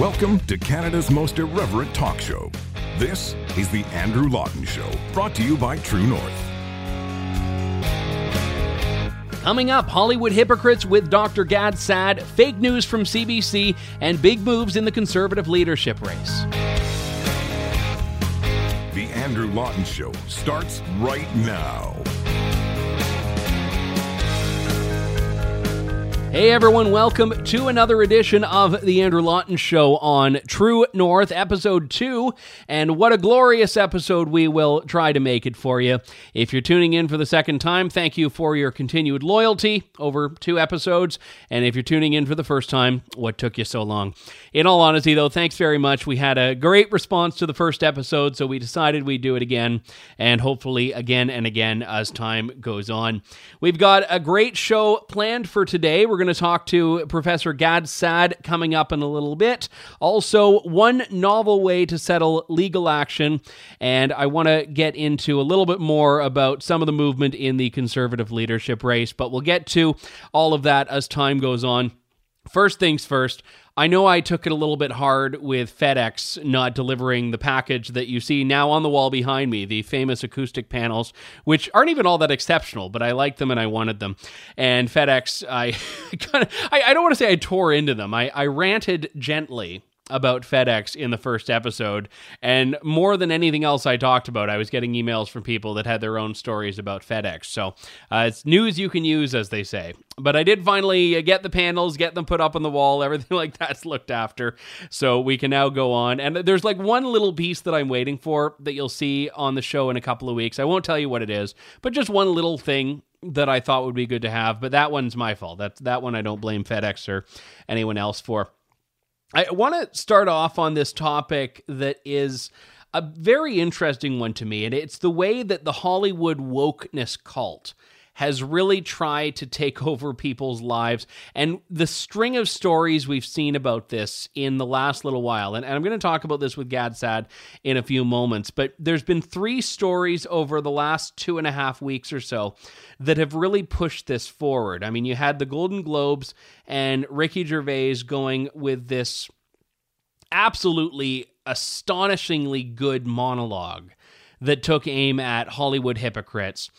Welcome to Canada's most irreverent talk show. This is The Andrew Lawton Show, brought to you by True North. Coming up, Hollywood hypocrites with Dr. Gad Saad, fake news from CBC, and big moves in the conservative leadership race. The Andrew Lawton Show starts right now. Hey everyone, welcome to another edition of The Andrew Lawton Show on True North, episode 2. And what a glorious episode we will try to make it for you. If you're tuning in for the second time, thank you for your continued loyalty over two episodes. And if you're tuning in for the first time, what took you so long? In all honesty, though, thanks very much. We had a great response to the first episode, so we decided we'd do it again, and hopefully again and again as time goes on. We've got a great show planned for today. We're going to talk to Professor Gad Saad coming up in a little bit. Also, one novel way to settle legal action. And I want to get into a little bit more about some of the movement in the conservative leadership race, but we'll get to all of that as time goes on. First things first, I know I took it a little bit hard with FedEx not delivering the package that you see now on the wall behind me, the famous acoustic panels, which aren't even all that exceptional, but I liked them and I wanted them. And FedEx, I kind of, I, I, don't want to say I tore into them. I, I ranted gently about FedEx in the first episode. And more than anything else I talked about, I was getting emails from people that had their own stories about FedEx. So uh, it's news you can use, as they say. But I did finally get the panels, get them put up on the wall, everything like that's looked after. So we can now go on. And there's like one little piece that I'm waiting for that you'll see on the show in a couple of weeks. I won't tell you what it is, but just one little thing that I thought would be good to have. But that one's my fault. That's that one I don't blame FedEx or anyone else for. I want to start off on this topic that is a very interesting one to me, and it's the way that the Hollywood wokeness cult has really tried to take over people's lives. And the string of stories we've seen about this in the last little while, and, and I'm going to talk about this with Gad Saad in a few moments, but there's been three stories over the last two and a half weeks or so that have really pushed this forward. I mean, you had the Golden Globes and Ricky Gervais going with this absolutely astonishingly good monologue that took aim at Hollywood hypocrites.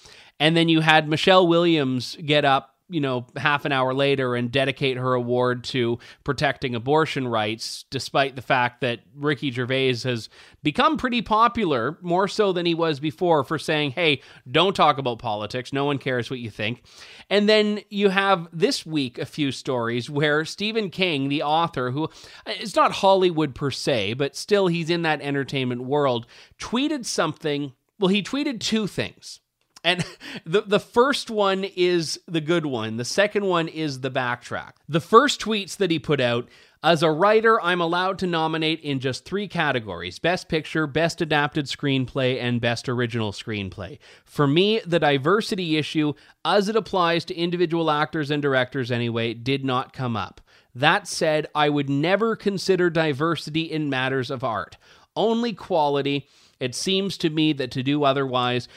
And then you had Michelle Williams get up you know, half an hour later and dedicate her award to protecting abortion rights, despite the fact that Ricky Gervais has become pretty popular, more so than he was before, for saying, hey, don't talk about politics. No one cares what you think. And then you have this week a few stories where Stephen King, the author, who uh, is not Hollywood per se, but still he's in that entertainment world, tweeted something. Well, he tweeted two things. And the the first one is the good one. The second one is the backtrack. The first tweets that he put out as a writer, I'm allowed to nominate in just three categories Best Picture, Best Adapted Screenplay, and Best Original Screenplay. For me, the diversity issue, as it applies to individual actors and directors anyway, did not come up. That said, I would never consider diversity in matters of art, only quality. It seems to me that to do otherwise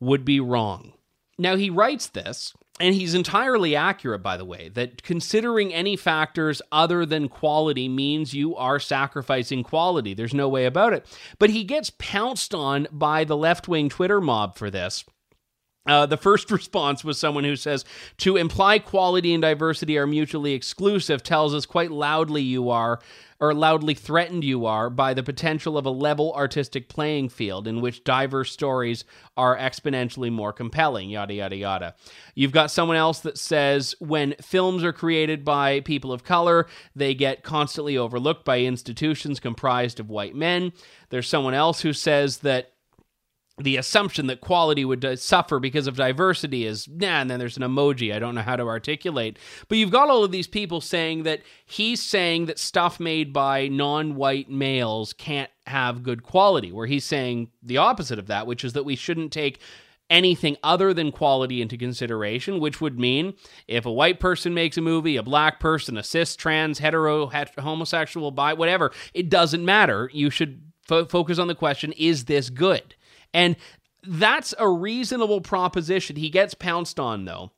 would be wrong. Now, he writes this, and he's entirely accurate, by the way, that considering any factors other than quality means you are sacrificing quality. There's no way about it. But he gets pounced on by the left wing Twitter mob for this. Uh, the first response was someone who says, To imply quality and diversity are mutually exclusive tells us quite loudly you are or loudly threatened you are by the potential of a level artistic playing field in which diverse stories are exponentially more compelling, yada, yada, yada. You've got someone else that says when films are created by people of color, they get constantly overlooked by institutions comprised of white men. There's someone else who says that the assumption that quality would uh, suffer because of diversity is nah, and then there's an emoji I don't know how to articulate. But you've got all of these people saying that he's saying that stuff made by non white males can't have good quality, where he's saying the opposite of that, which is that we shouldn't take anything other than quality into consideration, which would mean if a white person makes a movie, a black person, a cis, trans, hetero, het- homosexual, bi, whatever, it doesn't matter. You should fo- focus on the question is this good? And that's a reasonable proposition. He gets pounced on, though.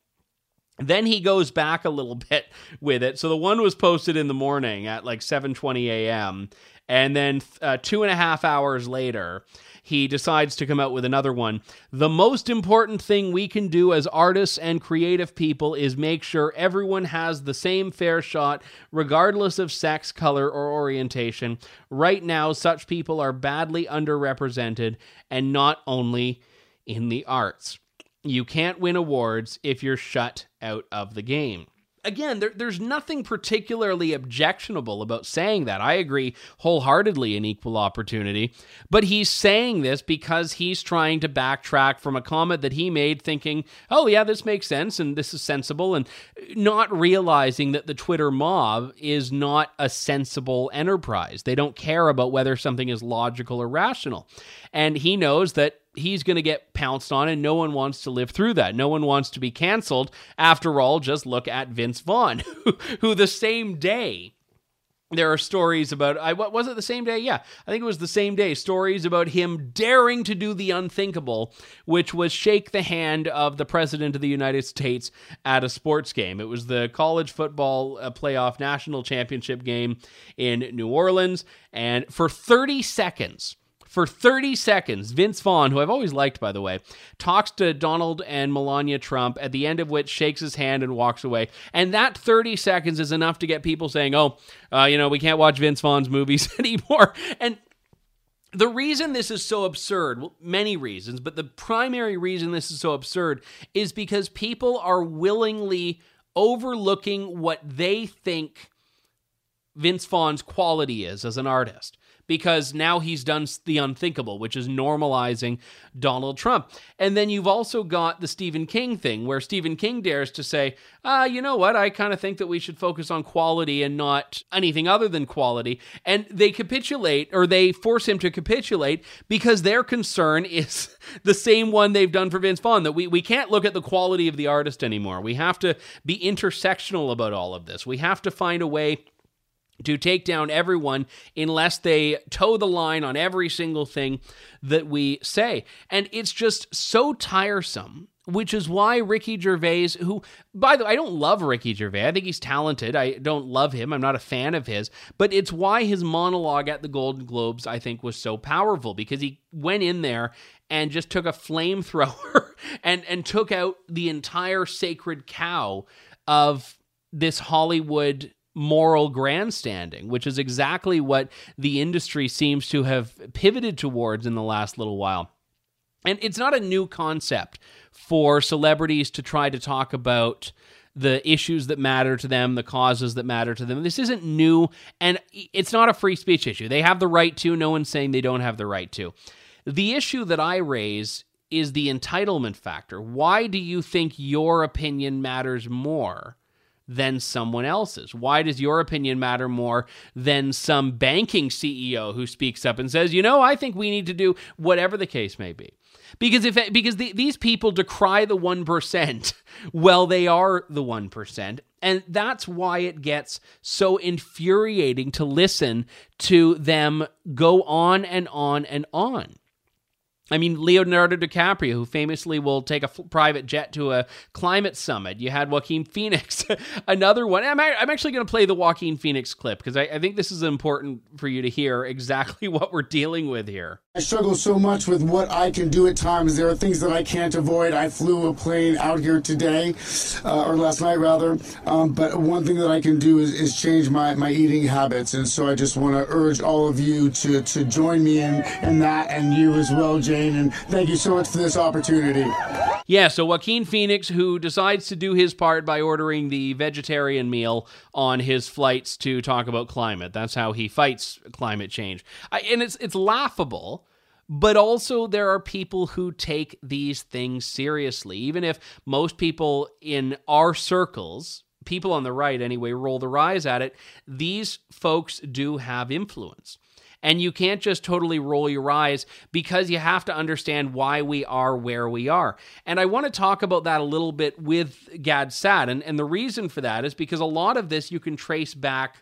Then he goes back a little bit with it. So the one was posted in the morning at like 7:20 a.m. And then uh, two and a half hours later, he decides to come out with another one. The most important thing we can do as artists and creative people is make sure everyone has the same fair shot, regardless of sex, color, or orientation. Right now, such people are badly underrepresented, and not only in the arts. You can't win awards if you're shut out of the game again, there, there's nothing particularly objectionable about saying that. I agree wholeheartedly in equal opportunity. But he's saying this because he's trying to backtrack from a comment that he made, thinking, oh, yeah, this makes sense and this is sensible, and not realizing that the Twitter mob is not a sensible enterprise. They don't care about whether something is logical or rational. And he knows that he's going to get pounced on, and no one wants to live through that. No one wants to be canceled. After all, just look at Vince Vaughn, who, the same day there are stories about I what was it the same day? Yeah, I think it was the same day. Stories about him daring to do the unthinkable, which was shake the hand of the president of the United States at a sports game. It was the college football uh, playoff national championship game in New Orleans, and for 30 seconds for 30 seconds, Vince Vaughn, who I've always liked, by the way, talks to Donald and Melania Trump, at the end of which shakes his hand and walks away. And that 30 seconds is enough to get people saying, oh, uh, you know, we can't watch Vince Vaughn's movies anymore. And the reason this is so absurd, well, many reasons, but the primary reason this is so absurd is because people are willingly overlooking what they think Vince Vaughn's quality is as an artist because now he's done the unthinkable, which is normalizing Donald Trump. And then you've also got the Stephen King thing, where Stephen King dares to say, ah, you know what? I kind of think that we should focus on quality and not anything other than quality. And they capitulate, or they force him to capitulate, because their concern is the same one they've done for Vince Vaughn that we, we can't look at the quality of the artist anymore. We have to be intersectional about all of this. We have to find a way to take down everyone unless they toe the line on every single thing that we say. And it's just so tiresome. Which is why Ricky Gervais, who, by the way, I don't love Ricky Gervais. I think he's talented. I don't love him. I'm not a fan of his. But it's why his monologue at the Golden Globes, I think, was so powerful because he went in there and just took a flamethrower and, and took out the entire sacred cow of this Hollywood moral grandstanding, which is exactly what the industry seems to have pivoted towards in the last little while. And it's not a new concept for celebrities to try to talk about the issues that matter to them, the causes that matter to them. This isn't new, and it's not a free speech issue. They have the right to, no one's saying they don't have the right to. The issue that I raise is the entitlement factor. Why do you think your opinion matters more than someone else's? Why does your opinion matter more than some banking CEO who speaks up and says, "You know, I think we need to do whatever the case may be." Because if because the, these people decry the 1%, well they are the 1%, and that's why it gets so infuriating to listen to them go on and on and on. I mean, Leonardo DiCaprio, who famously will take a f- private jet to a climate summit. You had Joaquin Phoenix, another one. I'm, I'm actually going to play the Joaquin Phoenix clip because I, I think this is important for you to hear exactly what we're dealing with here. I struggle so much with what I can do at times. There are things that I can't avoid. I flew a plane out here today, uh, or last night rather. Um, but one thing that I can do is, is, change my, my eating habits. And so I just want to urge all of you to, to join me in, in that and you as well, And thank you so much for this opportunity. Yeah, so Joaquin Phoenix, who decides to do his part by ordering the vegetarian meal on his flights to talk about climate. That's how he fights climate change. I, and it's it's laughable but also, there are people who take these things seriously. Even if most people in our circles, people on the right anyway, roll their eyes at it, these folks do have influence. And you can't just totally roll your eyes because you have to understand why we are where we are. And I want to talk about that a little bit with Gad Saad. And, and the reason for that is because a lot of this you can trace back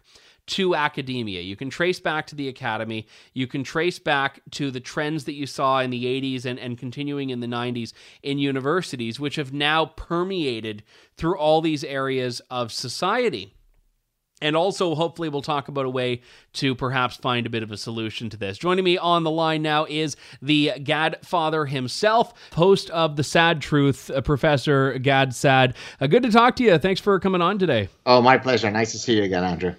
to academia. You can trace back to the academy. You can trace back to the trends that you saw in the 80s and, and continuing in the 90s in universities, which have now permeated through all these areas of society. And also, hopefully, we'll talk about a way to perhaps find a bit of a solution to this. Joining me on the line now is the Gadfather himself, host of The Saad Truth, uh, Professor Gad Saad. Uh, good to talk to you. Thanks for coming on today. Oh, my pleasure. Nice to see you again, Andrew.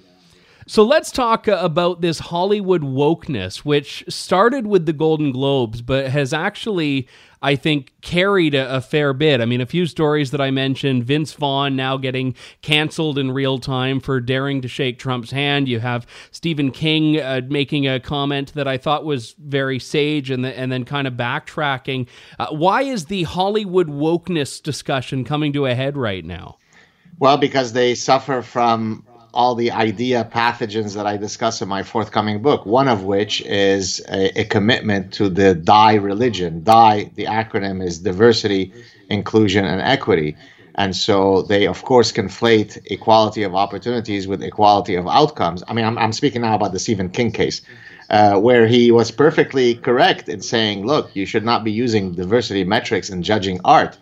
So let's talk uh, about this Hollywood wokeness, which started with the Golden Globes, but has actually, I think, carried a, a, fair bit. I mean, a few stories that I mentioned Vince Vaughn now getting canceled in real time for daring to shake Trump's hand. You have Stephen King uh, making a comment that I thought was very sage and, the, and then kind of backtracking. Uh, why is the Hollywood wokeness discussion coming to a head right now? Well, because they suffer from all the idea pathogens that I discuss in my forthcoming book, one of which is a, a commitment to the DIE religion. DIE, the acronym is diversity, inclusion, and equity. And so they, of course, conflate equality of opportunities with equality of outcomes. I mean, I'm, I'm speaking now about the Stephen King case, uh, where he was perfectly correct in saying, look, you should not be using diversity metrics in judging art.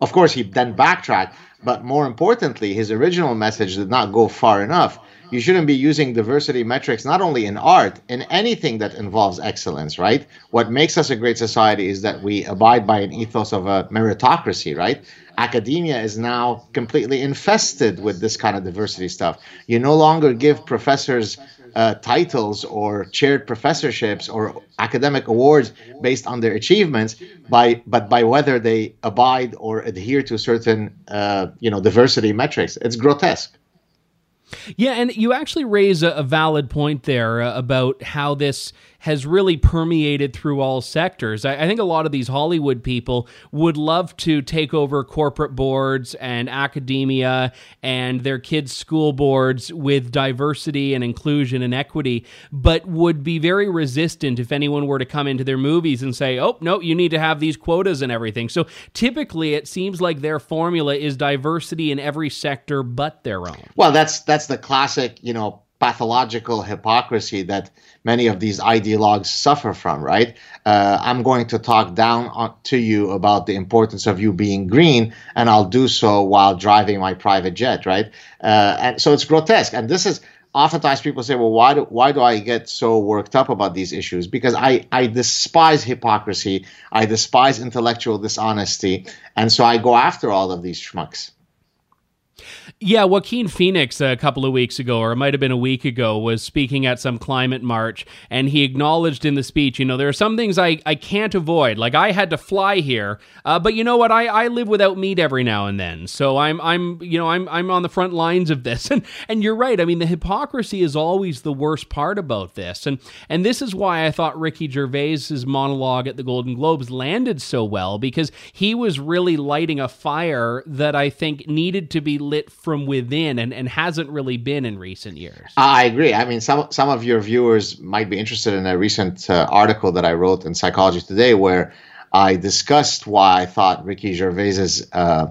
Of course, he then backtracked but more importantly, his original message did not go far enough. You shouldn't be using diversity metrics not only in art, in anything that involves excellence, right? What makes us a great society is that we abide by an ethos of a meritocracy, right? Academia is now completely infested with this kind of diversity stuff. You no longer give professors uh, titles or chaired professorships or academic awards based on their achievements by but by whether they abide or adhere to certain uh, you know diversity metrics. It's grotesque. Yeah and you actually raise a, a valid point there uh, about how this has really permeated through all sectors. I, I, think a lot of these Hollywood people would love to take over corporate boards and academia and their kids' school boards with diversity and inclusion and equity, but would be very resistant if anyone were to come into their movies and say, oh, no, you need to have these quotas and everything. So typically it seems like their formula is diversity in every sector but their own. Well, that's that's the classic, you know, pathological hypocrisy that many of these ideologues suffer from, right? Uh, I'm going to talk down to you about the importance of you being green, and I'll do so while driving my private jet, right? Uh, and so it's grotesque. And this is oftentimes people say, well, why do, why do I get so worked up about these issues? Because I, I despise hypocrisy, I despise intellectual dishonesty, and so I go after all of these schmucks. Yeah, Joaquin Phoenix a couple of weeks ago, or it might have been a week ago, was speaking at some climate march, and he acknowledged in the speech, you know, there are some things I, I can't avoid. Like I had to fly here, uh, but you know what? I, I live without meat every now and then, so I'm I'm you know I'm I'm on the front lines of this, and and you're right. I mean, the hypocrisy is always the worst part about this, and and this is why I thought Ricky Gervais's monologue at the Golden Globes landed so well because he was really lighting a fire that I think needed to be lit from within and, and hasn't really been in recent years. I agree. I mean, some some of your viewers might be interested in a recent uh, article that I wrote in Psychology Today where I discussed why I thought Ricky Gervais's uh,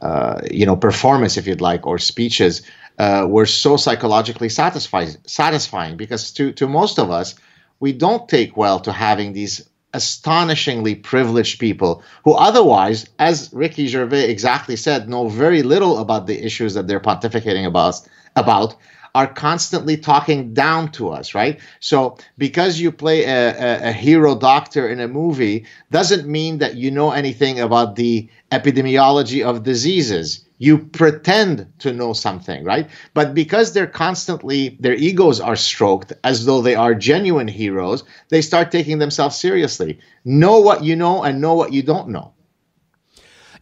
uh, you know performance, if you'd like, or speeches uh, were so psychologically satisfying. Satisfying because to to most of us, we don't take well to having these astonishingly privileged people who otherwise, as Ricky Gervais exactly said, know very little about the issues that they're pontificating about, about are constantly talking down to us, right? So because you play a, a, a, hero doctor in a movie doesn't mean that you know anything about the epidemiology of diseases you pretend to know something, right? But because they're constantly, their egos are stroked as though they are genuine heroes, they start taking themselves seriously. Know what you know and know what you don't know.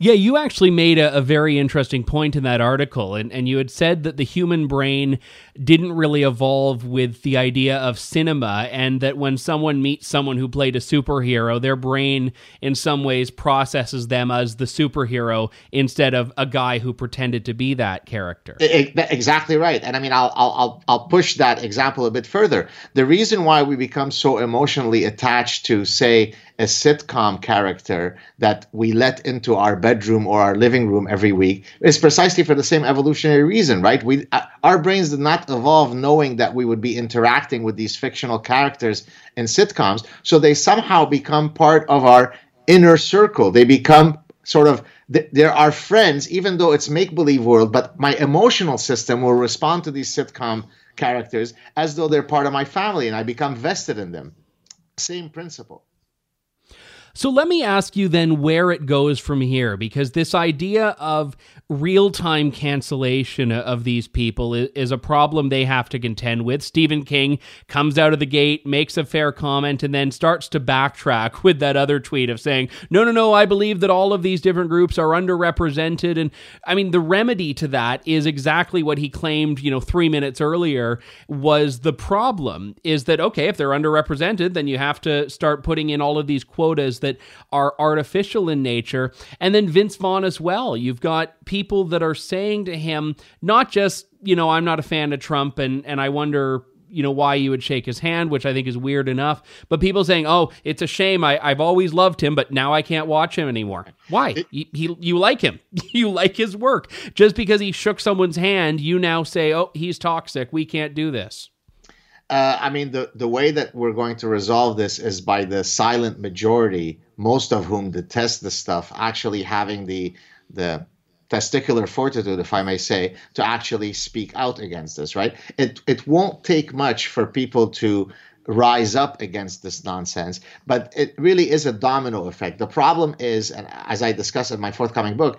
Yeah, you actually made a, a, very interesting point in that article, and, and you had said that the human brain didn't really evolve with the idea of cinema, and that when someone meets someone who played a superhero, their brain in some ways processes them as the superhero instead of a guy who pretended to be that character. Exactly right, and I mean, I'll I'll I'll push that example a bit further. The reason why we become so emotionally attached to, say, a sitcom character that we let into our bedroom or our living room every week is precisely for the same evolutionary reason, right? We uh, our brains did not evolve knowing that we would be interacting with these fictional characters in sitcoms, so they somehow become part of our inner circle. They become sort of they're our friends, even though it's make believe world. But my emotional system will respond to these sitcom characters as though they're part of my family, and I become vested in them. Same principle. So let me ask you then where it goes from here, because this idea of real time cancellation of these people is a problem they have to contend with. Stephen King comes out of the gate, makes a fair comment, and then starts to backtrack with that other tweet of saying, no, no, no, I believe that all of these different groups are underrepresented. And I mean, the remedy to that is exactly what he claimed, you know, three minutes earlier was the problem is that, okay, if they're underrepresented, then you have to start putting in all of these quotas that are artificial in nature. And then Vince Vaughn as well. You've got people that are saying to him, not just, you know, I'm not a fan of Trump and, and I wonder, you know, why you would shake his hand, which I think is weird enough, but people saying, oh, it's a shame. I, I've always loved him, but now I can't watch him anymore. Why? He, he, you like him. you like his work. Just because he shook someone's hand, you now say, oh, he's toxic. We can't do this. Uh, I mean, the, the way that we're going to resolve this is by the silent majority, most of whom detest the stuff, actually having the the testicular fortitude, if I may say, to actually speak out against this, right? It, it won't take much for people to rise up against this nonsense, but it really is a domino effect. The problem is, and as I discuss in my forthcoming book,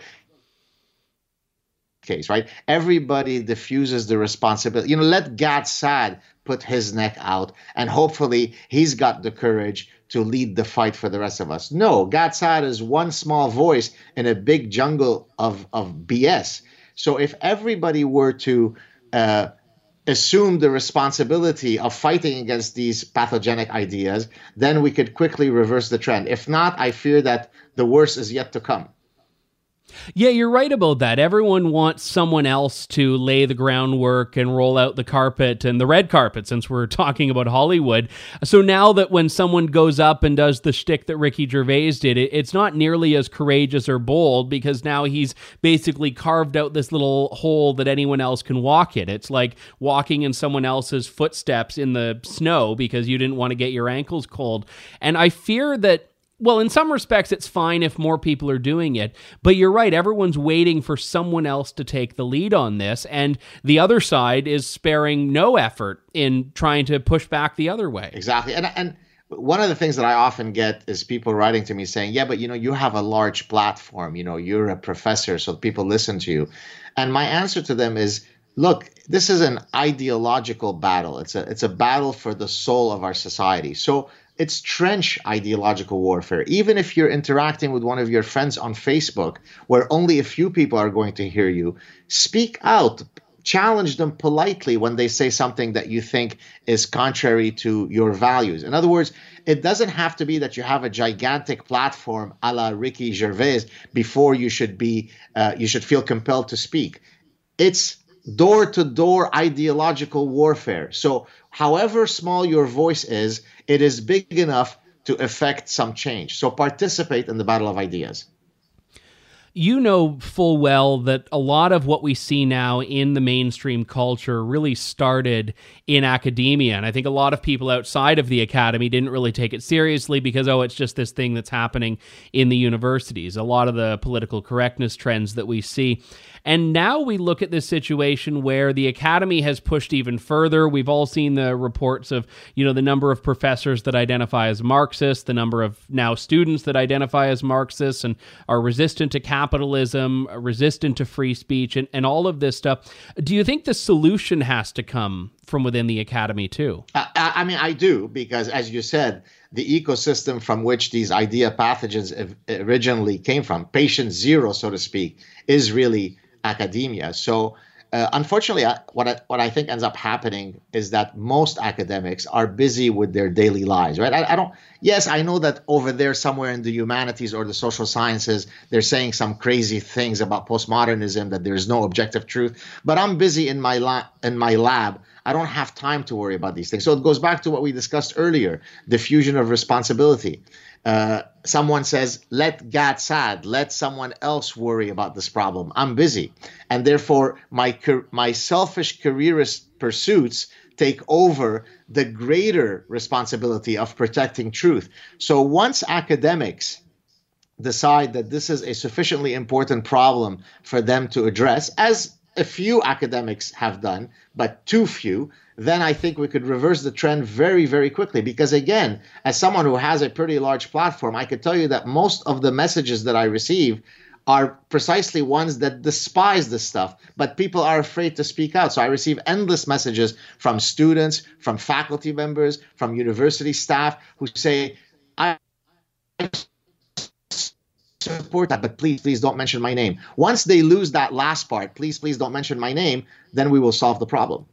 case, right? Everybody diffuses the responsibility. You know, let Saad put his neck out, and hopefully he's got the courage to lead the fight for the rest of us. No, Saad is one small voice in a big jungle of, of BS. So if everybody were to uh, assume the responsibility of fighting against these pathogenic ideas, then we could quickly reverse the trend. If not, I fear that the worst is yet to come. Yeah, you're right about that. Everyone wants someone else to lay the groundwork and roll out the carpet and the red carpet, since we're talking about Hollywood. So now that when someone goes up and does the shtick that Ricky Gervais did, it's not nearly as courageous or bold because now he's basically carved out this little hole that anyone else can walk in. It's like walking in someone else's footsteps in the snow because you didn't want to get your ankles cold. And I fear that well, in some respects, it's fine if more people are doing it. But you're right. Everyone's waiting for someone else to take the lead on this. And the other side is sparing no effort in trying to push back the other way. Exactly. And, and one of the things that I often get is people writing to me saying, yeah, but you know, you have a large platform. You know, you're a professor, so people listen to you. And my answer to them is, look, this is an ideological battle. It's a it's a battle for the soul of our society. So it's trench ideological warfare. Even if you're interacting with one of your friends on Facebook, where only a few people are going to hear you, speak out. Challenge them politely when they say something that you think is contrary to your values. In other words, it doesn't have to be that you have a gigantic platform a la Ricky Gervais before you should be uh, you should feel compelled to speak. It's door to door ideological warfare. So, however small your voice is, it is big enough to affect some change. So, participate in the battle of ideas you know full well that a lot of what we see now in the mainstream culture really started in academia. And I think a lot of people outside of the academy didn't really take it seriously because, oh, it's just this thing that's happening in the universities. A lot of the political correctness trends that we see. And now we look at this situation where the academy has pushed even further. We've all seen the reports of, you know, the number of professors that identify as Marxists, the number of now students that identify as Marxists and are resistant to capitalism, resistant to free speech, and, and all of this stuff. Do you think the solution has to come from within the academy too? Uh, I mean, I do, because as you said, the ecosystem from which these idea pathogens originally came from, patient zero, so to speak, is really academia. So uh, unfortunately, I, what I, what I think ends up happening is that most academics are busy with their daily lives, right? I, I, don't. Yes, I know that over there, somewhere in the humanities or the social sciences, they're saying some crazy things about postmodernism that there's no objective truth. But I'm busy in my lab. In my lab, I don't have time to worry about these things. So it goes back to what we discussed earlier: diffusion of responsibility. Uh, someone says, let Gad Saad, let someone else worry about this problem. I'm busy. And therefore, my, my selfish careerist pursuits take over the greater responsibility of protecting truth. So once academics decide that this is a sufficiently important problem for them to address, as a few academics have done, but too few, then I think we could reverse the trend very, very quickly. Because again, as someone who has a pretty large platform, I could tell you that most of the messages that I receive are precisely ones that despise this stuff, but people are afraid to speak out. So I receive endless messages from students, from faculty members, from university staff who say, I support that, but please, please don't mention my name. Once they lose that last part, please, please don't mention my name, then we will solve the problem.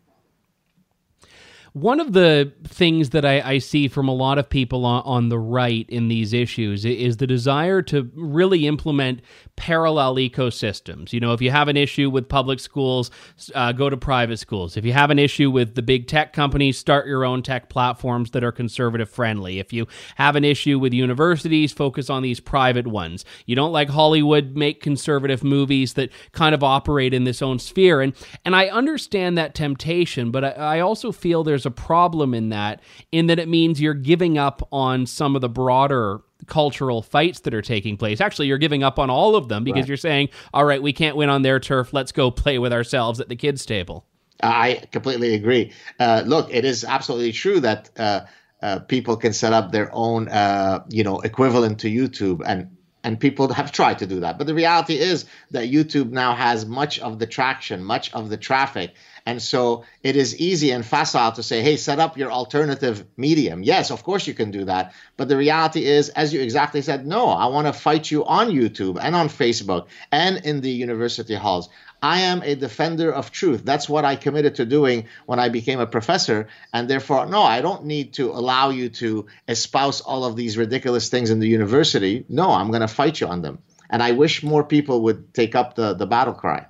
One of the things that I, I, see from a lot of people on, on, the right in these issues is the desire to really implement parallel ecosystems. You know, if you have an issue with public schools, uh, go to private schools. If you have an issue with the big tech companies, start your own tech platforms that are conservative friendly. If you have an issue with universities, focus on these private ones. You don't like Hollywood, make conservative movies that kind of operate in this own sphere. And and I understand that temptation, but I, I also feel there's a problem in that, in that it means you're giving up on some of the broader cultural fights that are taking place. Actually, you're giving up on all of them because right. you're saying, all right, we can't win on their turf. Let's go play with ourselves at the kids' table. I completely agree. Uh, look, it is absolutely true that uh, uh, people can set up their own, uh, you know, equivalent to YouTube, and and people have tried to do that. But the reality is that YouTube now has much of the traction, much of the traffic, and so it is easy and facile to say, hey, set up your alternative medium. Yes, of course you can do that. But the reality is, as you exactly said, no, I want to fight you on YouTube and on Facebook and in the university halls. I am a defender of truth. That's what I committed to doing when I became a professor. And therefore, no, I don't need to allow you to espouse all of these ridiculous things in the university. No, I'm going to fight you on them. And I wish more people would take up the, the battle cry.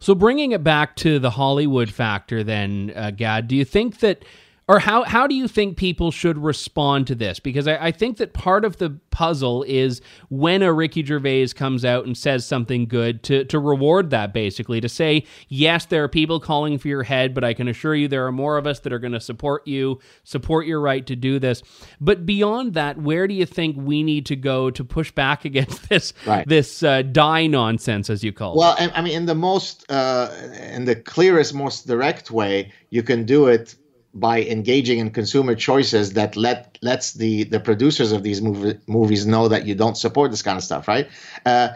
So bringing it back to the Hollywood factor, then, uh, Gad, do you think that or how how do you think people should respond to this? Because I, I, think that part of the puzzle is when a Ricky Gervais comes out and says something good to to reward that basically to say yes, there are people calling for your head, but I can assure you there are more of us that are going to support you, support your right to do this. But beyond that, where do you think we need to go to push back against this right. this uh, die nonsense as you call well, it? Well, I mean, in the most uh, in the clearest, most direct way, you can do it by engaging in consumer choices that let lets the the producers of these movie, movies know that you don't support this kind of stuff, right? Uh,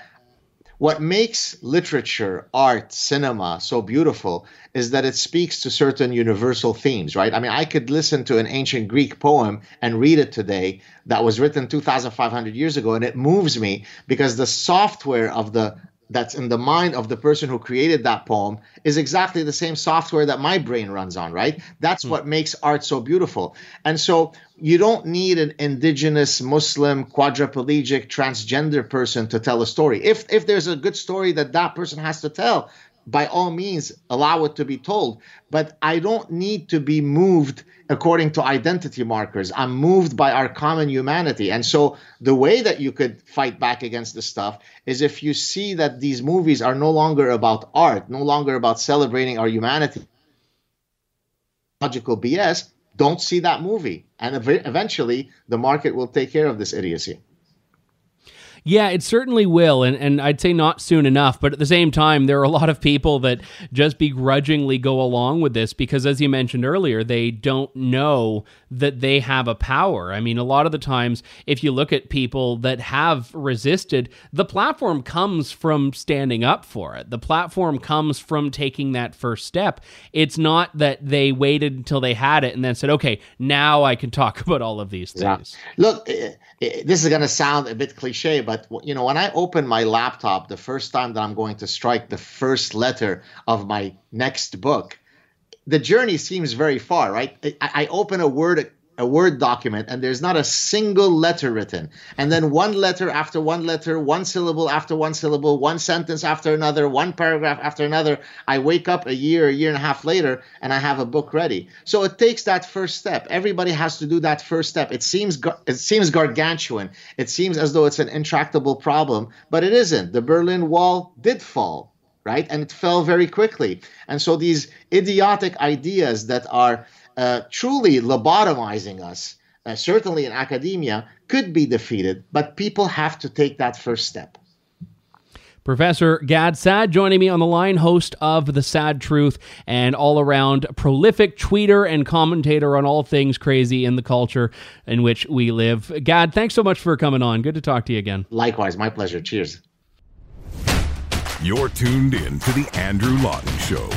what makes literature, art, cinema so beautiful is that it speaks to certain universal themes, right? I mean, I could listen to an ancient Greek poem and read it today that was written 2,500 years ago, and it moves me because the software of the that's in the mind of the person who created that poem is exactly the same software that my brain runs on, right? That's mm. what makes art so beautiful. And so you don't need an indigenous Muslim quadriplegic transgender person to tell a story. If if there's a good story that that person has to tell, by all means allow it to be told but i don't need to be moved according to identity markers. I'm moved by our common humanity. And so the way that you could fight back against this stuff is if you see that these movies are no longer about art no longer about celebrating our humanity. Logical bs don't see that movie. And ev- eventually the market will take care of this idiocy Yeah, it certainly will. And, and I'd say not soon enough. But at the same time, there are a lot of people that just begrudgingly go along with this because, as you mentioned earlier, they don't know that they have a power. I mean, a lot of the times, if you look at people that have resisted, the platform comes from standing up for it. The platform comes from taking that first step. It's not that they waited until they had it and then said, okay, now I can talk about all of these things. Yeah. Look, eh, eh, this is going to sound a bit cliche, but you know, when I open my laptop the first time that I'm going to strike the first letter of my next book, the journey seems very far, right? I, I open a word a Word document and there's not a single letter written. And then one letter after one letter, one syllable after one syllable, one sentence after another, one paragraph after another. I wake up a year, a year and a half later, and I have a book ready. So it takes that first step. Everybody has to do that first step. It seems it seems gargantuan. It seems as though it's an intractable problem, but it isn't. The Berlin Wall did fall right? And it fell very quickly. And so these idiotic ideas that are uh, truly lobotomizing us, uh, certainly in academia, could be defeated, but people have to take that first step. Professor Gad Saad joining me on the line, host of The Saad Truth and all around prolific tweeter and commentator on all things crazy in the culture in which we live. Gad, thanks so much for coming on. Good to talk to you again. Likewise, my pleasure. Cheers. You're tuned in to The Andrew Lawton Show.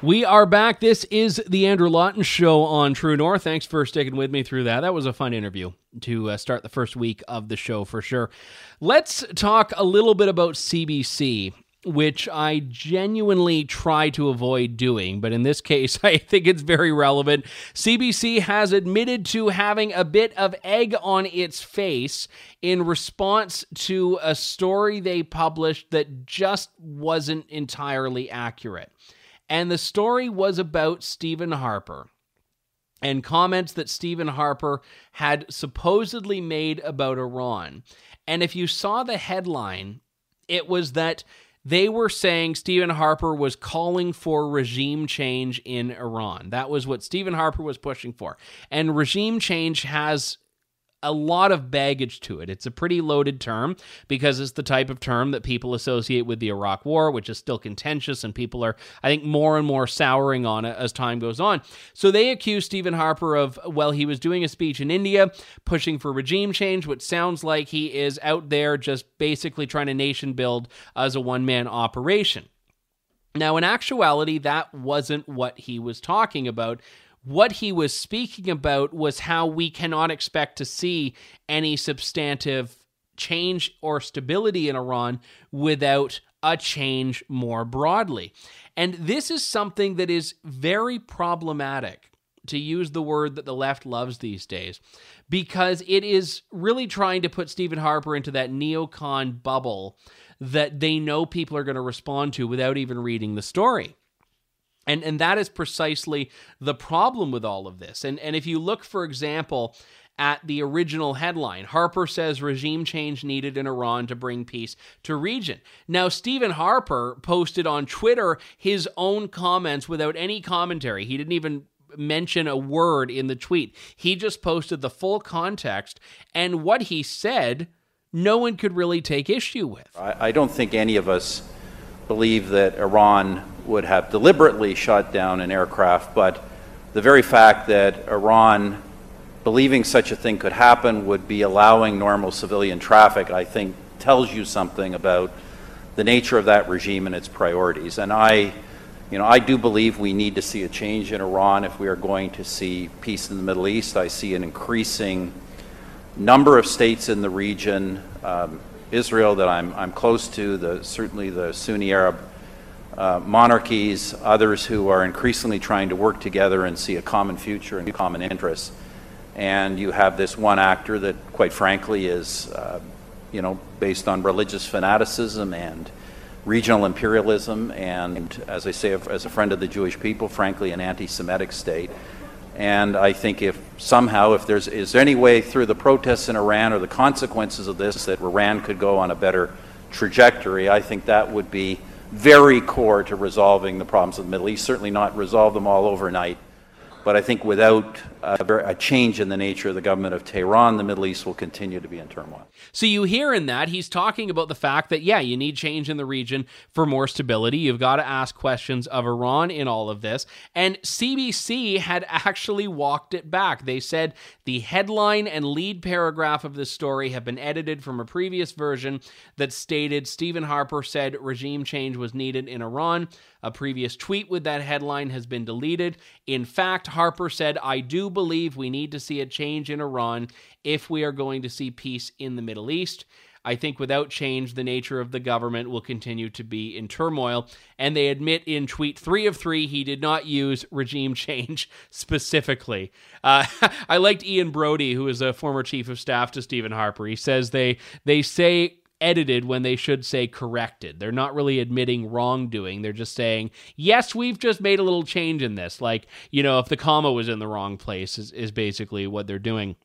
We are back. This is the Andrew Lawton Show on True North. Thanks for sticking with me through that. That was a fun interview to uh, start the first week of the show for sure. Let's talk a little bit about CBC which I genuinely try to avoid doing, but in this case, I think it's very relevant. CBC has admitted to having a bit of egg on its face in response to a story they published that just wasn't entirely accurate. And the story was about Stephen Harper and comments that Stephen Harper had supposedly made about Iran. And if you saw the headline, it was that they were saying Stephen Harper was calling for regime change in Iran. That was what Stephen Harper was pushing for. And regime change has a lot of baggage to it. It's a pretty loaded term because it's the type of term that people associate with the Iraq War, which is still contentious, and people are, I think, more and more souring on it as time goes on. So they accuse Stephen Harper of, well, he was doing a speech in India pushing for regime change, which sounds like he is out there just basically trying to nation build as a one man operation. Now, in actuality, that wasn't what he was talking about what he was speaking about was how we cannot expect to see any substantive change or stability in Iran without a change more broadly. And this is something that is very problematic, to use the word that the left loves these days, because it is really trying to put Stephen Harper into that neocon bubble that they know people are going to respond to without even reading the story. And, and that is precisely the problem with all of this. And, and if you look, for example, at the original headline. Harper says regime change needed in Iran to bring peace to region. Now, Stephen Harper posted on Twitter his own comments without any commentary. He didn't even mention a word in the tweet. He just posted the full context, and what he said, no one could really take issue with. I, I don't think any of us believe that Iran would have deliberately shot down an aircraft, but the very fact that Iran, believing such a thing could happen, would be allowing normal civilian traffic, I think tells you something about the nature of that regime and its priorities. And I, you know, I do believe we need to see a change in Iran if we are going to see peace in the Middle East. I see an increasing number of states in the region, um, Israel that I'm, I'm close to, the, certainly the Sunni Arab uh, monarchies, others who are increasingly trying to work together and see a common future and common interests. And you have this one actor that, quite frankly, is, uh, you know, based on religious fanaticism and regional imperialism, and as I say, as a friend of the Jewish people, frankly, an anti-Semitic state. And I think if somehow, if there's is there any way through the protests in Iran or the consequences of this that Iran could go on a better trajectory, I think that would be very core to resolving the problems of the Middle East. Certainly not resolve them all overnight, But I think without a, change in the nature of the government of Tehran, the Middle East will continue to be in turmoil. So you hear in that he's talking about the fact that, yeah, you need change in the region for more stability. You've got to ask questions of Iran in all of this. And CBC had actually walked it back. They said the headline and lead paragraph of this story have been edited from a previous version that stated Stephen Harper said regime change was needed in Iran. A previous tweet with that headline has been deleted. In fact, Harper said, I do believe we need to see a change in Iran if we are going to see peace in the Middle East. I think without change, the nature of the government will continue to be in turmoil. And they admit in tweet three of three, he did not use regime change specifically. Uh, I liked Ian Brodie, who is a former chief of staff to Stephen Harper. He says they they say edited when they should say corrected. They're not really admitting wrongdoing. They're just saying, yes, we've just made a little change in this. Like, you know, if the comma was in the wrong place, is, is basically what they're doing.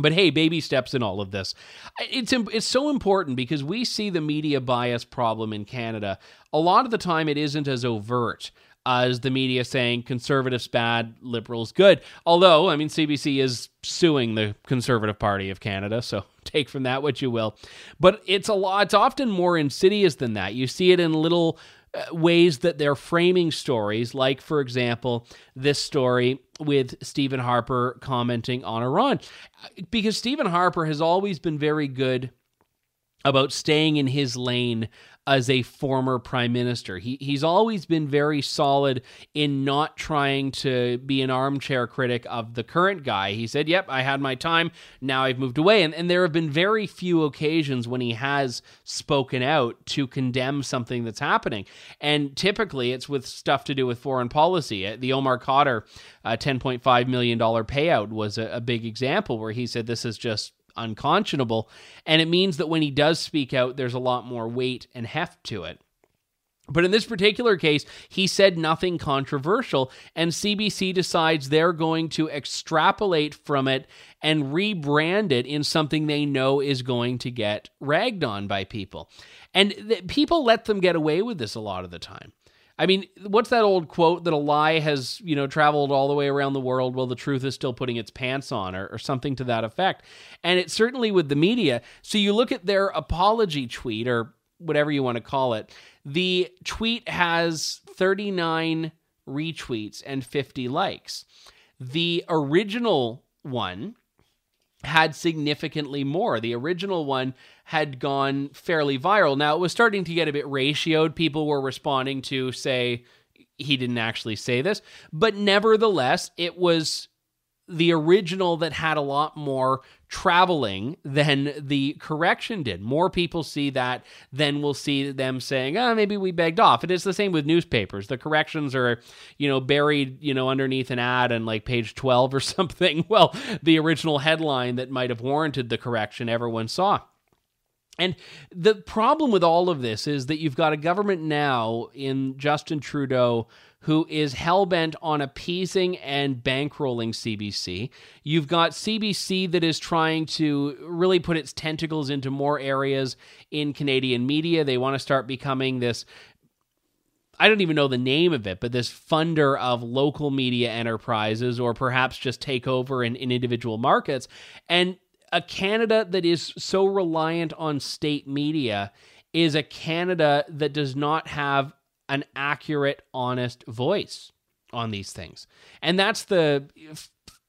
But hey, baby steps in all of this. It's it's so important because we see the media bias problem in Canada. A lot of the time, it isn't as overt as the media saying conservatives bad, liberals good. Although, I mean, CBC is suing the Conservative Party of Canada, so take from that what you will. But it's a lot. It's often more insidious than that. You see it in little uh, ways that they're framing stories, like, for example, this story with Stephen Harper commenting on Iran. Because Stephen Harper has always been very good about staying in his lane as a former prime minister. He he's always been very solid in not trying to be an armchair critic of the current guy. He said, "Yep, I had my time. Now I've moved away." And and there have been very few occasions when he has spoken out to condemn something that's happening. And typically it's with stuff to do with foreign policy. Uh, the Omar Khadr uh, $10.5 million payout was a, a big example where he said this is just unconscionable. And it means that when he does speak out, there's a lot more weight and heft to it. But in this particular case, he said nothing controversial, and CBC decides they're going to extrapolate from it and rebrand it in something they know is going to get ragged on by people. And th- people let them get away with this a lot of the time. I mean, what's that old quote that a lie has, you know, traveled all the way around the world while the truth is still putting its pants on or, or something to that effect? And it's certainly with the media. So you look at their apology tweet or whatever you want to call it. The tweet has 39 retweets and 50 likes. The original one had significantly more. The original one had gone fairly viral. Now it was starting to get a bit ratioed. People were responding to say he didn't actually say this, but nevertheless, it was the original that had a lot more traveling than the correction did. More people see that than will see them saying, "Oh, maybe we begged off." It is the same with newspapers. The corrections are, you know, buried, you know, underneath an ad and like page 12 or something. Well, the original headline that might have warranted the correction everyone saw. And the problem with all of this is that you've got a government now in Justin Trudeau who is hell bent on appeasing and bankrolling CBC. You've got CBC that is trying to really put its tentacles into more areas in Canadian media. They want to start becoming this I don't even know the name of it, but this funder of local media enterprises or perhaps just take over in, in individual markets. And a Canada that is so reliant on state media is a Canada that does not have an accurate, honest voice on these things. And that's the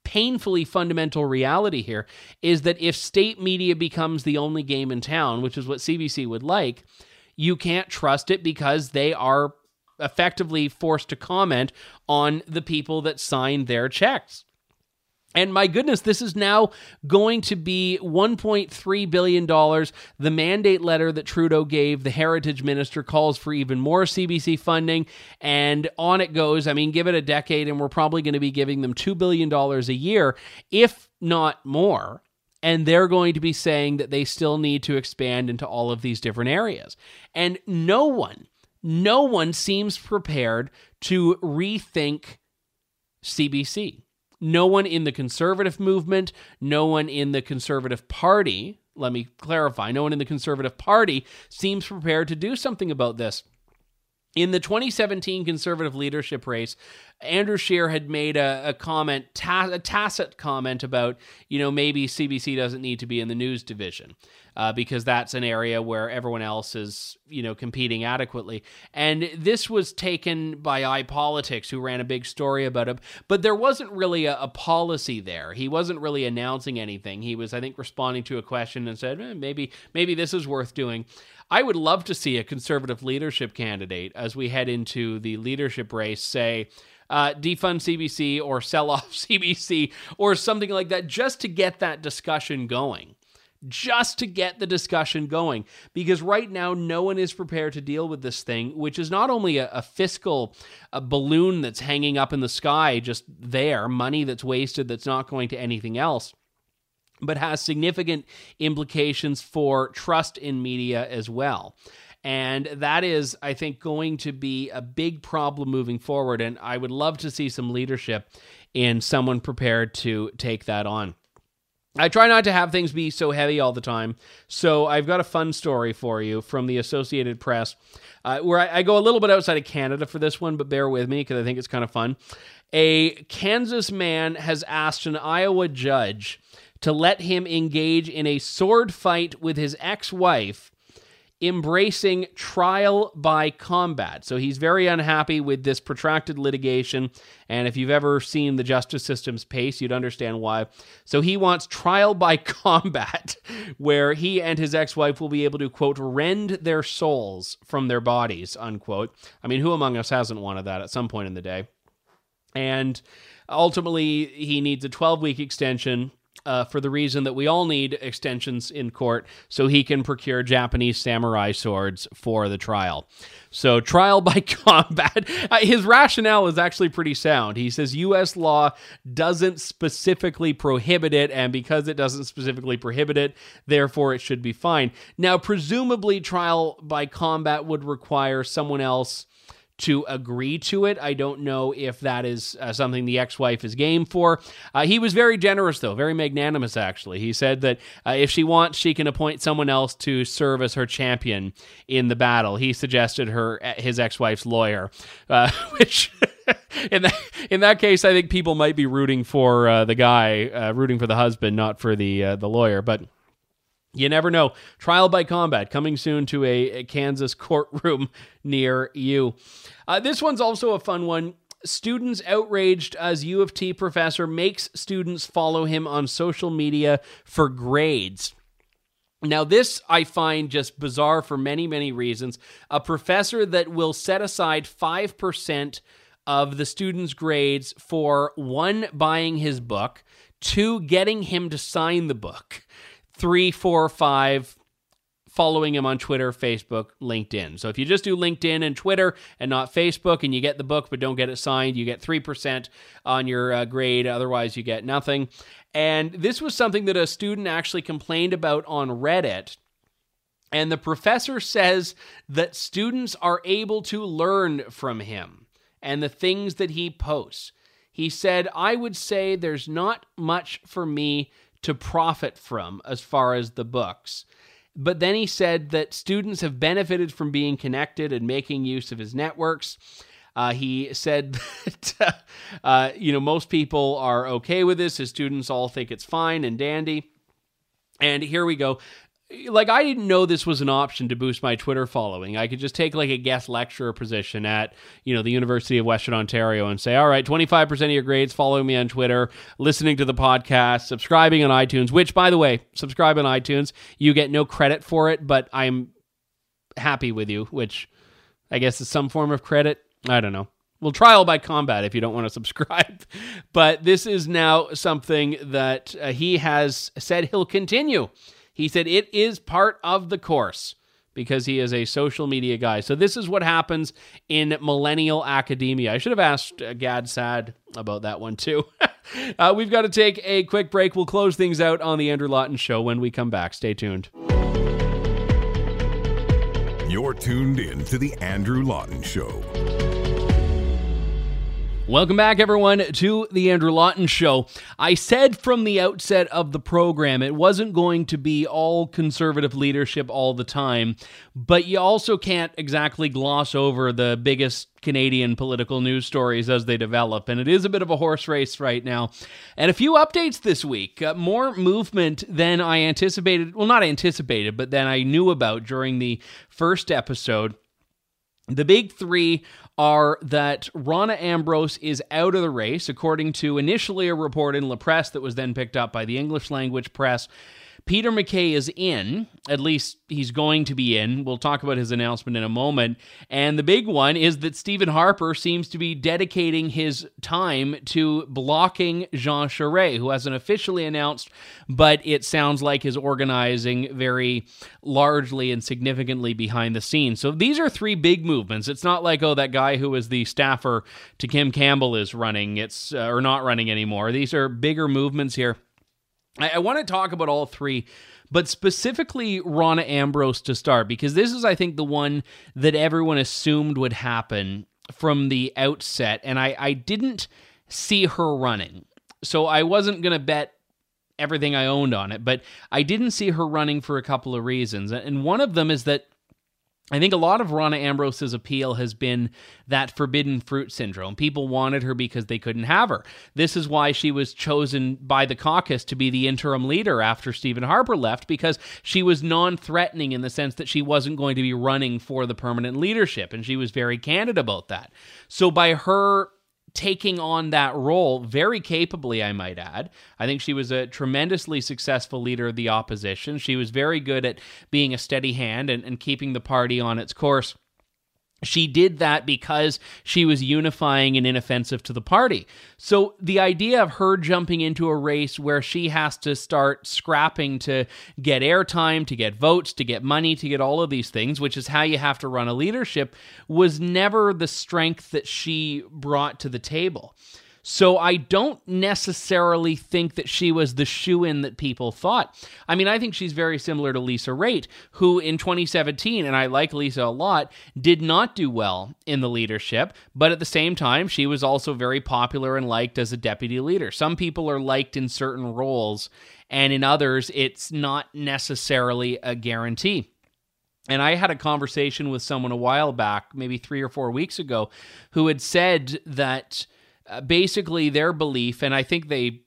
painfully fundamental reality here is that if state media becomes the only game in town, which is what CBC would like, you can't trust it because they are effectively forced to comment on the people that sign their checks. And my goodness, this is now going to be $1.3 billion. The mandate letter that Trudeau gave the heritage minister calls for even more CBC funding, and on it goes. I mean, give it a decade, and we're probably going to be giving them $2 billion a year, if not more. And they're going to be saying that they still need to expand into all of these different areas. And no one, no one seems prepared to rethink CBC no one in the conservative movement, no one in the conservative party, let me clarify, no one in the conservative party seems prepared to do something about this. In the 2017 conservative leadership race, Andrew Scheer had made a, a comment, ta- a tacit comment about, you know, maybe CBC doesn't need to be in the news division uh, because that's an area where everyone else is, you know, competing adequately. And this was taken by iPolitics, who ran a big story about it. But there wasn't really a, a policy there. He wasn't really announcing anything. He was, I think, responding to a question and said, eh, maybe, maybe this is worth doing. I would love to see a conservative leadership candidate as we head into the leadership race say, uh, defund CBC or sell off CBC or something like that, just to get that discussion going. Just to get the discussion going. Because right now, no one is prepared to deal with this thing, which is not only a, a fiscal a balloon that's hanging up in the sky, just there, money that's wasted that's not going to anything else but has significant implications for trust in media as well. And that is, I think, going to be a big problem moving forward. And I would love to see some leadership in someone prepared to take that on. I try not to have things be so heavy all the time. So I've got a fun story for you from the Associated Press, uh, where I, I go a little bit outside of Canada for this one, but bear with me because I think it's kind of fun. A Kansas man has asked an Iowa judge to let him engage in a sword fight with his ex wife, embracing trial by combat. So he's very unhappy with this protracted litigation. And if you've ever seen the justice system's pace, you'd understand why. So he wants trial by combat, where he and his ex wife will be able to, quote, rend their souls from their bodies, unquote. I mean, who among us hasn't wanted that at some point in the day? And ultimately, he needs a 12 week extension uh, for the reason that we all need extensions in court so he can procure Japanese samurai swords for the trial. So, trial by combat. Uh, his rationale is actually pretty sound. He says U.S. law doesn't specifically prohibit it, and because it doesn't specifically prohibit it, therefore it should be fine. Now, presumably, trial by combat would require someone else to agree to it. I don't know if that is uh, something the ex wife is game for. Uh, he was very generous, though, very magnanimous, actually. He said that uh, if she wants, she can appoint someone else to serve as her champion in the battle. He suggested her uh, his ex wife's lawyer, uh, which. in that in that case, I think people might be rooting for uh, the guy, rooting for the husband, not for the the lawyer. But you never know. Trial by combat coming soon to a, a Kansas courtroom near you. Uh, this one's also a fun one. Students outraged as U of T professor makes students follow him on social media for grades. Now, this I find just bizarre for many, many reasons. A professor that will set aside 5% of the student's grades for one, buying his book, two, getting him to sign the book three, four, five, following him on Twitter, Facebook, LinkedIn. So if you just do LinkedIn and Twitter and not Facebook and you get the book but don't get it signed, you get 3% on your uh, grade. Otherwise, you get nothing. And this was something that a student actually complained about on Reddit. And the professor says that students are able to learn from him and the things that he posts. He said, I would say there's not much for me to profit from as far as the books. But then he said that students have benefited from being connected and making use of his networks. Uh, he said that, uh, you know, most people are okay with this. His students all think it's fine and dandy. And here we go like I didn't know this was an option to boost my Twitter following. I could just take like a guest lecturer position at, you know, the University of Western Ontario and say, "All right, 25% of your grades following me on Twitter, listening to the podcast, subscribing on iTunes." Which by the way, subscribe on iTunes, you get no credit for it, but I'm happy with you, which I guess is some form of credit. I don't know. Well, trial by combat if you don't want to subscribe. But this is now something that uh, he has said he'll continue he said it is part of the course because he is a social media guy. So this is what happens in millennial academia. I should have asked uh, Gad Saad about that one too. uh, we've got to take a quick break. We'll close things out on the Andrew Lawton Show when we come back. Stay tuned. You're tuned in to the Andrew Lawton Show. Welcome back, everyone, to the Andrew Lawton Show. I said from the outset of the program it wasn't going to be all conservative leadership all the time, but you also can't exactly gloss over the biggest Canadian political news stories as they develop. And it is a bit of a horse race right now. And a few updates this week. Uh, more movement than I anticipated. Well, not anticipated, but than I knew about during the first episode. The big three are that Rona Ambrose is out of the race, according to initially a report in La Presse that was then picked up by the English language press. Peter MacKay is in, at least he's going to be in. We'll talk about his announcement in a moment. And the big one is that Stephen Harper seems to be dedicating his time to blocking Jean Charest, who hasn't officially announced, but it sounds like is organizing very largely and significantly behind the scenes. So these are three big movements. It's not like, oh, that guy who was the staffer to Kim Campbell is running, it's uh, or not running anymore. These are bigger movements here. I, I want to talk about all three, but specifically Rona Ambrose to start, because this is, I think, the one that everyone assumed would happen from the outset. And I, I didn't see her running. So I wasn't going to bet everything I owned on it, but I didn't see her running for a couple of reasons. And one of them is that I think a lot of Rona Ambrose's appeal has been that forbidden fruit syndrome. People wanted her because they couldn't have her. This is why she was chosen by the caucus to be the interim leader after Stephen Harper left, because she was non threatening in the sense that she wasn't going to be running for the permanent leadership. And she was very candid about that. So by her taking on that role very capably, I might add. I think she was a tremendously successful leader of the opposition. She was very good at being a steady hand and, and keeping the party on its course she did that because she was unifying and inoffensive to the party. So the idea of her jumping into a race where she has to start scrapping to get airtime, to get votes, to get money, to get all of these things, which is how you have to run a leadership, was never the strength that she brought to the table. So I don't necessarily think that she was the shoe in that people thought. I mean, I think she's very similar to Lisa Raitt, who in 2017, and I like Lisa a lot, did not do well in the leadership, but at the same time, she was also very popular and liked as a deputy leader. Some people are liked in certain roles, and in others, it's not necessarily a guarantee. And I had a conversation with someone a while back, maybe three or four weeks ago, who had said that basically their belief, and I think they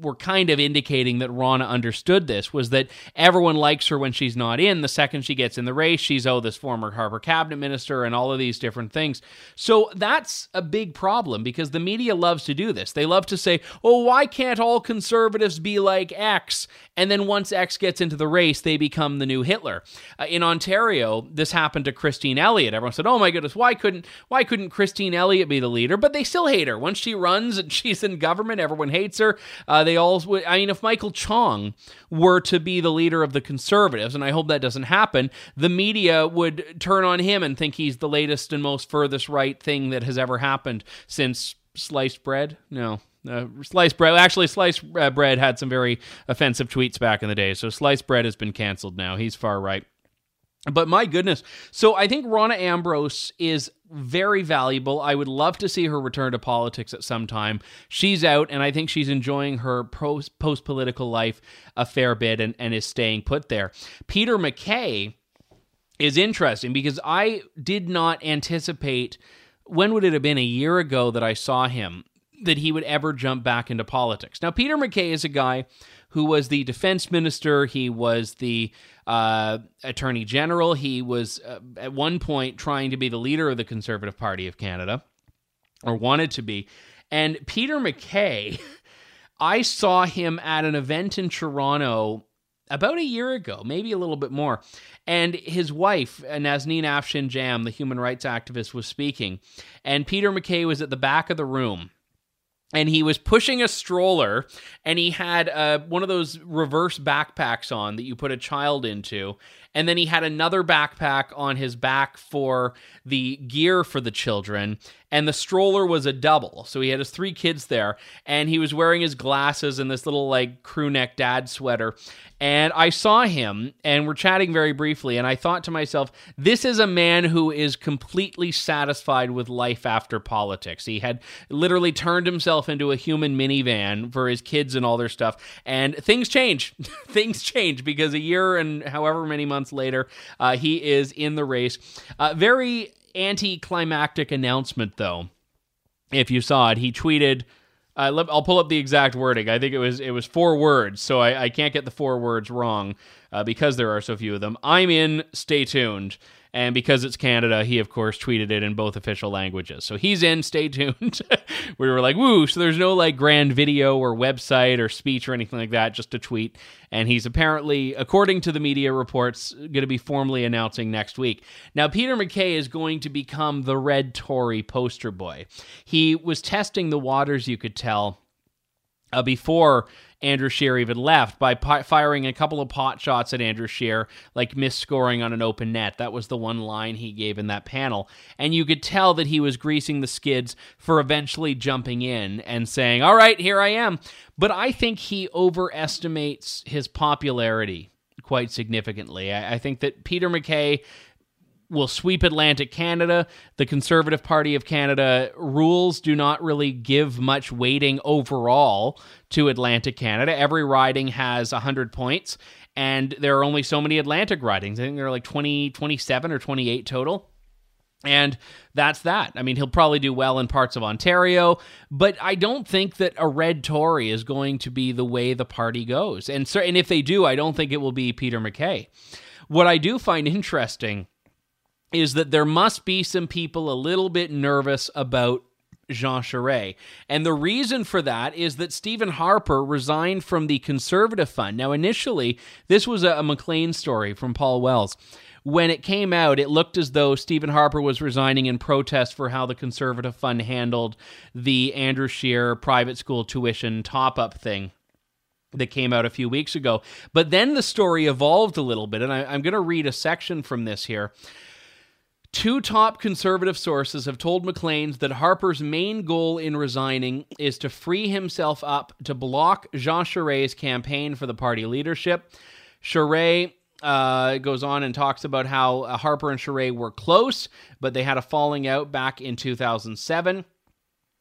were kind of indicating that Rona understood this was that everyone likes her when she's not in. The second she gets in the race, she's, oh, this former Harper cabinet minister and all of these different things. So that's a big problem because the media loves to do this. They love to say, oh, why can't all conservatives be like X? And then once X gets into the race, they become the new Hitler. Uh, in Ontario, this happened to Christine Elliott. Everyone said, oh my goodness, why couldn't, why couldn't Christine Elliott be the leader? But they still hate her. Once she runs and she's in government, everyone hates her. Uh, they all, I mean, if Michael Chong were to be the leader of the conservatives, and I hope that doesn't happen, the media would turn on him and think he's the latest and most furthest right thing that has ever happened since sliced bread. No, uh, sliced bread. Actually, sliced uh, bread had some very offensive tweets back in the day. So sliced bread has been canceled now. He's far right. But my goodness. So I think Rona Ambrose is very valuable. I would love to see her return to politics at some time. She's out, and I think she's enjoying her post political life a fair bit and, and is staying put there. Peter MacKay is interesting because I did not anticipate. When would it have been a year ago that I saw him that he would ever jump back into politics? Now, Peter MacKay is a guy who was the defense minister. He was the uh, attorney general. He was uh, at one point trying to be the leader of the Conservative Party of Canada, or wanted to be. And Peter MacKay, I saw him at an event in Toronto about a year ago, maybe a little bit more. And his wife, Nazanin Afshin Jam, the human rights activist, was speaking. And Peter MacKay was at the back of the room and he was pushing a stroller and he had uh, one of those reverse backpacks on that you put a child into and then he had another backpack on his back for the gear for the children and the stroller was a double. So he had his three kids there, and he was wearing his glasses and this little like crew neck dad sweater. And I saw him, and we're chatting very briefly, and I thought to myself, this is a man who is completely satisfied with life after politics. He had literally turned himself into a human minivan for his kids and all their stuff, and things change. things change because a year and however many months later, uh, he is in the race. Uh, very anticlimactic announcement, though. If you saw it, he tweeted. Uh, let, I'll pull up the exact wording. I think it was it was four words, so I, I can't get the four words wrong uh, because there are so few of them. I'm in. Stay tuned. And because it's Canada, he, of course, tweeted it in both official languages. So he's in, stay tuned. we were like, woo. So there's no like grand video or website or speech or anything like that, just a tweet. And he's apparently, according to the media reports, going to be formally announcing next week. Now, Peter MacKay is going to become the Red Tory poster boy. He was testing the waters, you could tell. Uh, before Andrew Scheer even left by pi- firing a couple of pot shots at Andrew Scheer, like miss scoring on an open net. That was the one line he gave in that panel. And you could tell that he was greasing the skids for eventually jumping in and saying, All right, here I am. But I think he overestimates his popularity quite significantly. I, I think that Peter MacKay will sweep Atlantic Canada. The Conservative Party of Canada rules do not really give much weighting overall to Atlantic Canada. Every riding has 100 points, and there are only so many Atlantic ridings. I think there are like 20, 27 or 28 total. And that's that. I mean, he'll probably do well in parts of Ontario, but I don't think that a red Tory is going to be the way the party goes. And so, and if they do, I don't think it will be Peter MacKay. What I do find interesting is that there must be some people a little bit nervous about Jean Charest. And the reason for that is that Stephen Harper resigned from the Conservative Fund. Now, initially, this was a, Maclean story from Paul Wells. When it came out, it looked as though Stephen Harper was resigning in protest for how the Conservative Fund handled the Andrew Scheer private school tuition top up thing that came out a few weeks ago. But then the story evolved a little bit, and I, am going to read a section from this here. Two top conservative sources have told Maclean's that Harper's main goal in resigning is to free himself up to block Jean Charest's campaign for the party leadership. Charest uh, goes on and talks about how uh, Harper and Charest were close, but they had a falling out back in 2007.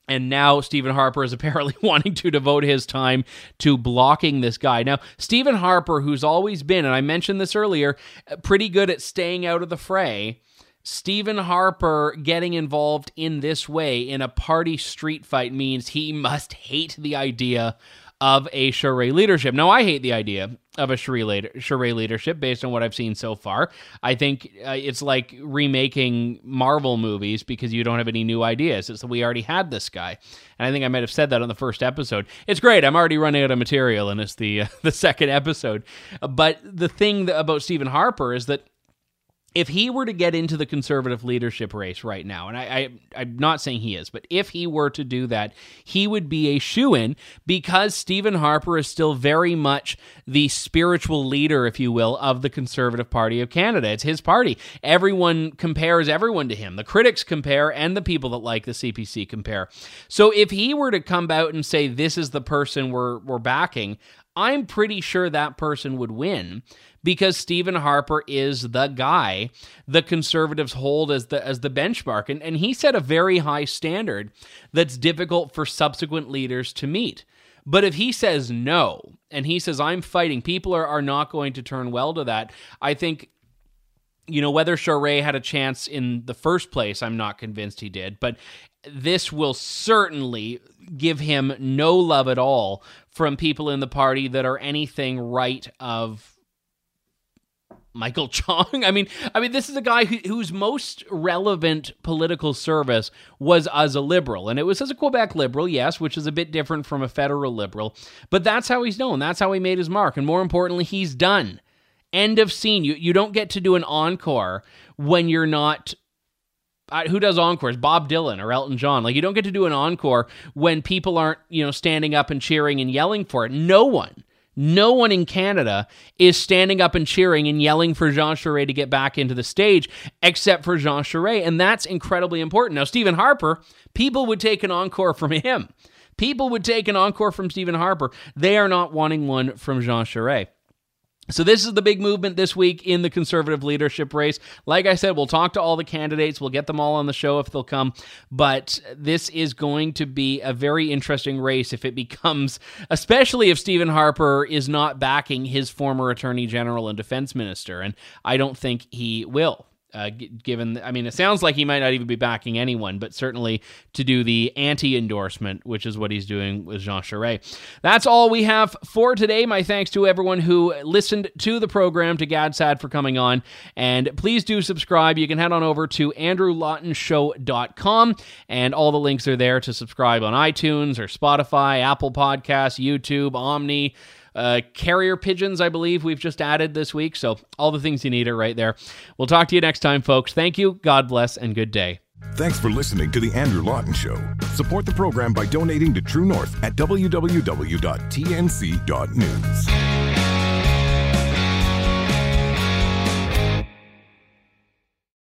And now Stephen Harper is apparently wanting to devote his time to blocking this guy. Now, Stephen Harper, who's always been, and I mentioned this earlier, pretty good at staying out of the fray Stephen Harper getting involved in this way in a party street fight means he must hate the idea of a Charest leadership. Now, I hate the idea of a Charest leadership based on what I've seen so far. I think uh, it's like remaking Marvel movies because you don't have any new ideas. It's that we already had this guy, and I think I might have said that on the first episode. It's great. I'm already running out of material, and it's the uh, the second episode. But the thing about Stephen Harper is that if he were to get into the conservative leadership race right now, and I, I am not saying he is, but if he were to do that, he would be a shoe in because Stephen Harper is still very much the spiritual leader, if you will, of the Conservative Party of Canada. It's his party. Everyone compares everyone to him. The critics compare, and the people that like the CPC compare. So if he were to come out and say this is the person we're we're backing, I'm pretty sure that person would win because Stephen Harper is the guy the conservatives hold as the as the benchmark and, and he set a very high standard that's difficult for subsequent leaders to meet. But if he says no and he says I'm fighting, people are, are not going to turn well to that. I think you know whether Charest had a chance in the first place, I'm not convinced he did, but this will certainly give him no love at all from people in the party that are anything right of Michael Chong. I mean, I mean, this is a guy who, whose most relevant political service was as a liberal, and it was as a Quebec liberal, yes, which is a bit different from a federal liberal. But that's how he's known. That's how he made his mark, and more importantly, he's done. End of scene. You you don't get to do an encore when you're not who does encores? Bob Dylan or Elton John. Like you don't get to do an encore when people aren't, you know, standing up and cheering and yelling for it. No one. No one in Canada is standing up and cheering and yelling for Jean Charest to get back into the stage except for Jean Charest. And that's incredibly important. Now, Stephen Harper, people would take an encore from him. People would take an encore from Stephen Harper. They are not wanting one from Jean Charest. So, this is the big movement this week in the conservative leadership race. Like I said, we'll talk to all the candidates. We'll get them all on the show if they'll come. But this is going to be a very interesting race if it becomes, especially if Stephen Harper is not backing his former attorney general and defense minister. And I don't think he will. Uh, given, I mean, it sounds like he might not even be backing anyone, but certainly to do the anti endorsement, which is what he's doing with Jean Charest. That's all we have for today. My thanks to everyone who listened to the program, to Gad Saad for coming on. And please do subscribe. You can head on over to andrewlawtonshow.com, and all the links are there to subscribe on iTunes or Spotify, Apple Podcasts, YouTube, Omny. Uh, carrier pigeons, I believe we've just added this week. So all the things you need are right there. We'll talk to you next time, folks. Thank you. God bless and good day. Thanks for listening to The Andrew Lawton Show. Support the program by donating to True North at www.tnc.news.